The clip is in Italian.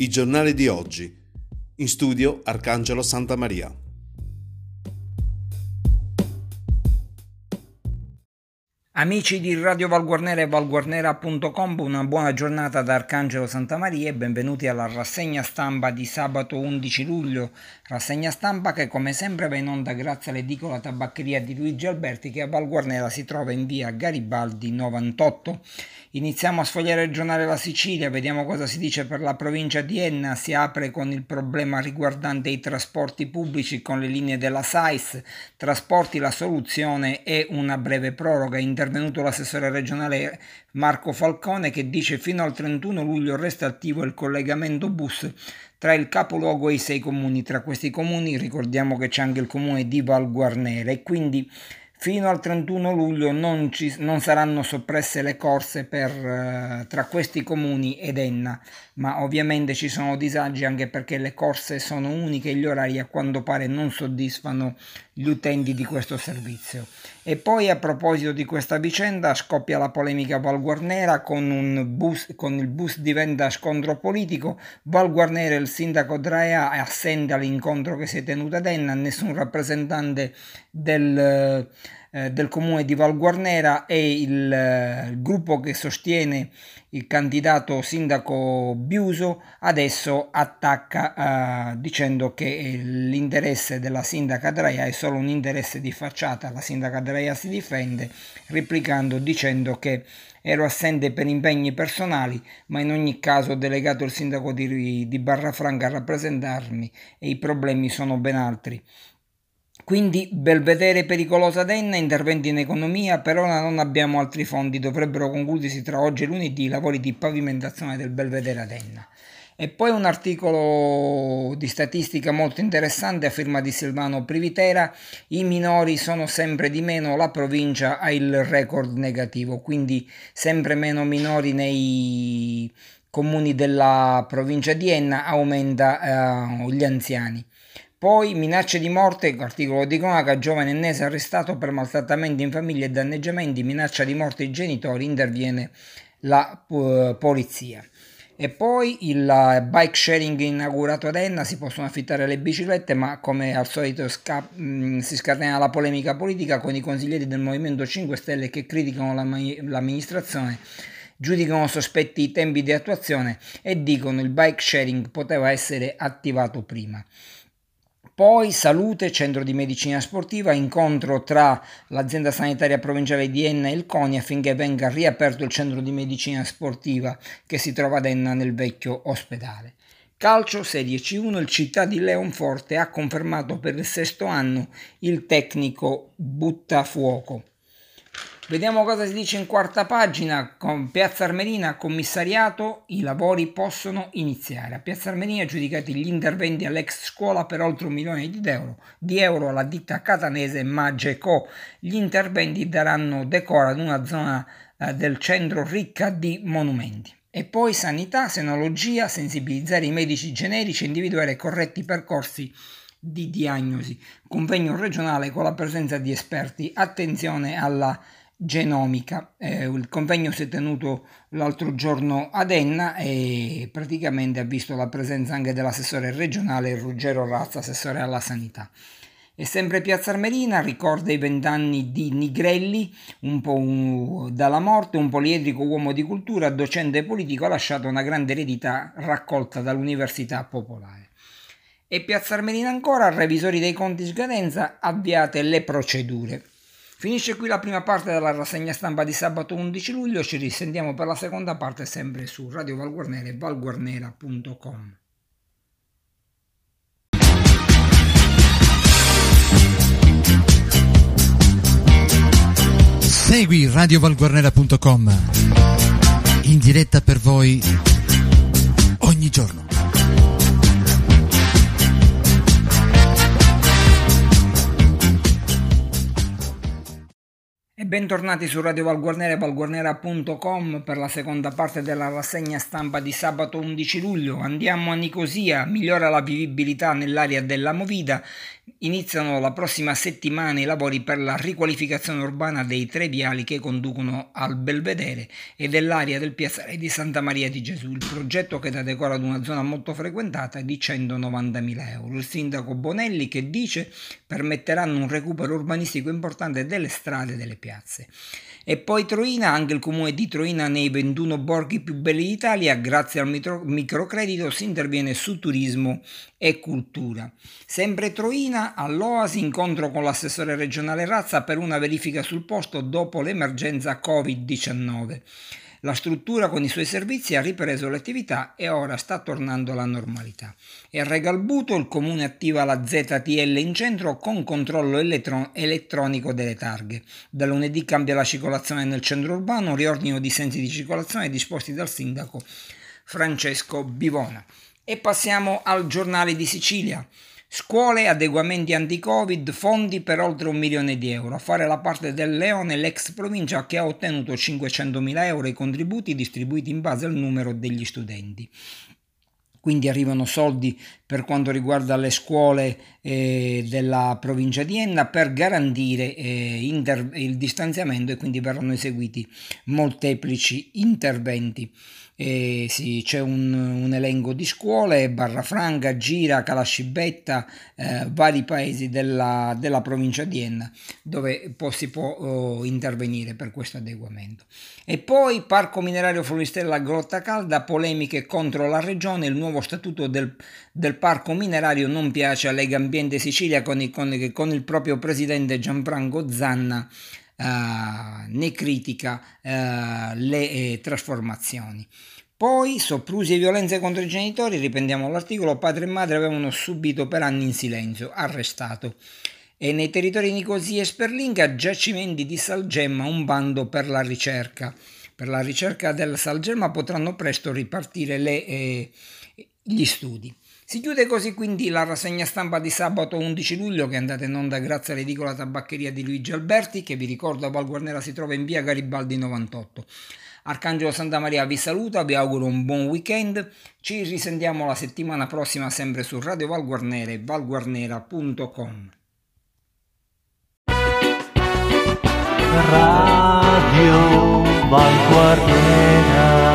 I giornali di oggi. In studio Arcangelo Santa Maria. Amici di Radio Valguarnera e valguarnera.com, una buona giornata da Arcangelo Santa Maria e benvenuti alla rassegna stampa di sabato 11 luglio. Rassegna stampa che come sempre va in onda grazie all'edicola tabaccheria di Luigi Alberti che a Valguarnera si trova in via Garibaldi 98. Iniziamo a sfogliare il giornale La Sicilia, vediamo cosa si dice per la provincia di Enna, si apre con il problema riguardante i trasporti pubblici con le linee della SAIS, trasporti la soluzione e una breve proroga, è intervenuto l'assessore regionale Marco Falcone che dice fino al 31 luglio resta attivo il collegamento bus tra il capoluogo e i sei comuni, tra questi comuni ricordiamo che c'è anche il comune di Val Guarnera. E quindi Fino al 31 luglio non, ci, non saranno soppresse le corse per, eh, tra questi comuni ed Enna, ma ovviamente ci sono disagi anche perché le corse sono uniche e gli orari a quanto pare non soddisfano gli utenti di questo servizio. E poi a proposito di questa vicenda scoppia la polemica Valguarnera con, bus, con il bus diventa scontro politico, Valguarnera il sindaco Draea è assente all'incontro che si è tenuto ad Enna, nessun rappresentante del eh, del comune di Val Guarnera e il, eh, il, gruppo che sostiene il candidato sindaco Biuso adesso attacca eh, dicendo che l'interesse della sindaca Draia è solo un interesse di facciata, la sindaca Draia si difende replicando dicendo che ero assente per impegni personali, ma in ogni caso ho delegato il sindaco di, di Barrafranca a rappresentarmi e i problemi sono ben altri. Quindi Belvedere pericolosa Denna, interventi in economia, per ora non abbiamo altri fondi, dovrebbero concludersi tra oggi e lunedì i lavori di pavimentazione del Belvedere Denna. E poi un articolo di statistica molto interessante a firma di Silvano Privitera, i minori sono sempre di meno, la provincia ha il record negativo, quindi sempre meno minori nei comuni della provincia di Enna, aumenta eh, gli anziani. Poi minacce di morte, articolo di cronaca, giovane ennese arrestato per maltrattamenti in famiglia e danneggiamenti, minaccia di morte ai genitori, interviene la uh, polizia. E poi il uh, bike sharing inaugurato ad Enna, si possono affittare le biciclette, ma come al solito sca- mh, mm, si scatena la polemica politica con i consiglieri del Movimento 5 Stelle che criticano la, l'amministrazione giudicano sospetti i tempi di attuazione e dicono il bike sharing poteva essere attivato prima. Poi salute, centro di medicina sportiva, incontro tra l'azienda sanitaria provinciale di Enna e il CONI affinché venga riaperto il centro di medicina sportiva che si trova ad Enna nel vecchio ospedale. Calcio Serie C1, il Città di Leonforte ha confermato per il sesto anno il tecnico Buttafuoco. Vediamo cosa si dice in quarta pagina. Con Piazza Armerina, commissariato, i lavori possono iniziare. A Piazza Armerina giudicati gli interventi all'ex scuola per oltre un milione di euro, di euro alla ditta catanese Mageco. Gli interventi daranno decoro ad una zona eh, del centro ricca di monumenti. E poi sanità, senologia, sensibilizzare i medici generici, individuare corretti percorsi di diagnosi. Convegno regionale con la presenza di esperti. Attenzione alla genomica. Eh, il convegno si è tenuto l'altro giorno ad Enna e praticamente ha visto la presenza anche dell'assessore regionale Ruggero Razza, assessore alla sanità. E sempre Piazza Armerina ricorda i vent'anni di Nigrelli, un po' un, dalla morte, un poliedrico uomo di cultura, docente politico, ha lasciato una grande eredità raccolta dall'Università Popolare. E Piazza Armerina ancora, revisori dei conti scadenza, avviate le procedure. Finisce qui la prima parte della rassegna stampa di sabato 11 luglio, ci risentiamo per la seconda parte sempre su Radio Valguarnera e valguarnera.com. Segui radiovalguarnera.com in diretta per voi ogni giorno. Bentornati su Radio Valguarnera e valguarnera.com per la seconda parte della rassegna stampa di sabato 11 luglio. Andiamo a Nicosia, migliora la vivibilità nell'area della Movida. Iniziano la prossima settimana i lavori per la riqualificazione urbana dei tre viali che conducono al Belvedere e dell'area del piazzale di Santa Maria di Gesù. Il progetto che dà decoro ad una zona molto frequentata è di 190.000 euro. Il sindaco Bonelli che dice permetteranno un recupero urbanistico importante delle strade e delle piazze. E poi Troina, anche il comune di Troina nei 21 borghi più belli d'Italia, grazie al micro, microcredito si interviene su turismo e cultura. Sempre Troina, all'Oasi, incontro con l'assessore regionale Razza per una verifica sul posto dopo l'emergenza Covid-19. La struttura con i suoi servizi ha ripreso l'attività e ora sta tornando alla normalità. E a Regalbuto il comune attiva la ZTL in centro con controllo elettron- elettronico delle targhe. Da lunedì cambia la circolazione nel centro urbano, riordino di sensi di circolazione disposti dal sindaco Francesco Bivona. E passiamo al giornale di Sicilia. Scuole, adeguamenti anti-Covid, fondi per oltre un milione di euro. A fare la parte del Leone l'ex provincia che ha ottenuto 500.000 euro i contributi distribuiti in base al numero degli studenti. Quindi arrivano soldi per quanto riguarda le scuole eh, della provincia di Enna per garantire eh, inter- il distanziamento e quindi verranno eseguiti molteplici interventi eh, sì, c'è un, un, elenco di scuole, Barrafranca, Gira, Calascibetta, eh, vari paesi della, della, provincia di Enna dove poi si può oh, intervenire per questo adeguamento. E poi Parco Minerario Floristella Grotta Calda, polemiche contro la regione, il nuovo statuto del, del Parco Minerario non piace a Lega Ambiente Sicilia con il, con, con il proprio presidente Gianfranco Zanna uh, ne critica uh, le eh, trasformazioni. Poi, soprusi e violenze contro i genitori, riprendiamo l'articolo, padre e madre avevano subito per anni in silenzio, arrestato. E nei territori Nicosia e Sperlinga, giacimenti di Salgemma, un bando per la ricerca. Per la ricerca del Salgemma potranno presto ripartire le, eh, gli studi. Si chiude così quindi la rassegna stampa di sabato 11 luglio che è andata in onda grazie all'edicola tabaccheria di Luigi Alberti che vi ricordo a Valguarnera si trova in via Garibaldi 98. Arcangelo Santa Maria vi saluta, vi auguro un buon weekend, ci risentiamo la settimana prossima sempre su Radio Valguarnera e valguarnera.com. Radio Valguarnera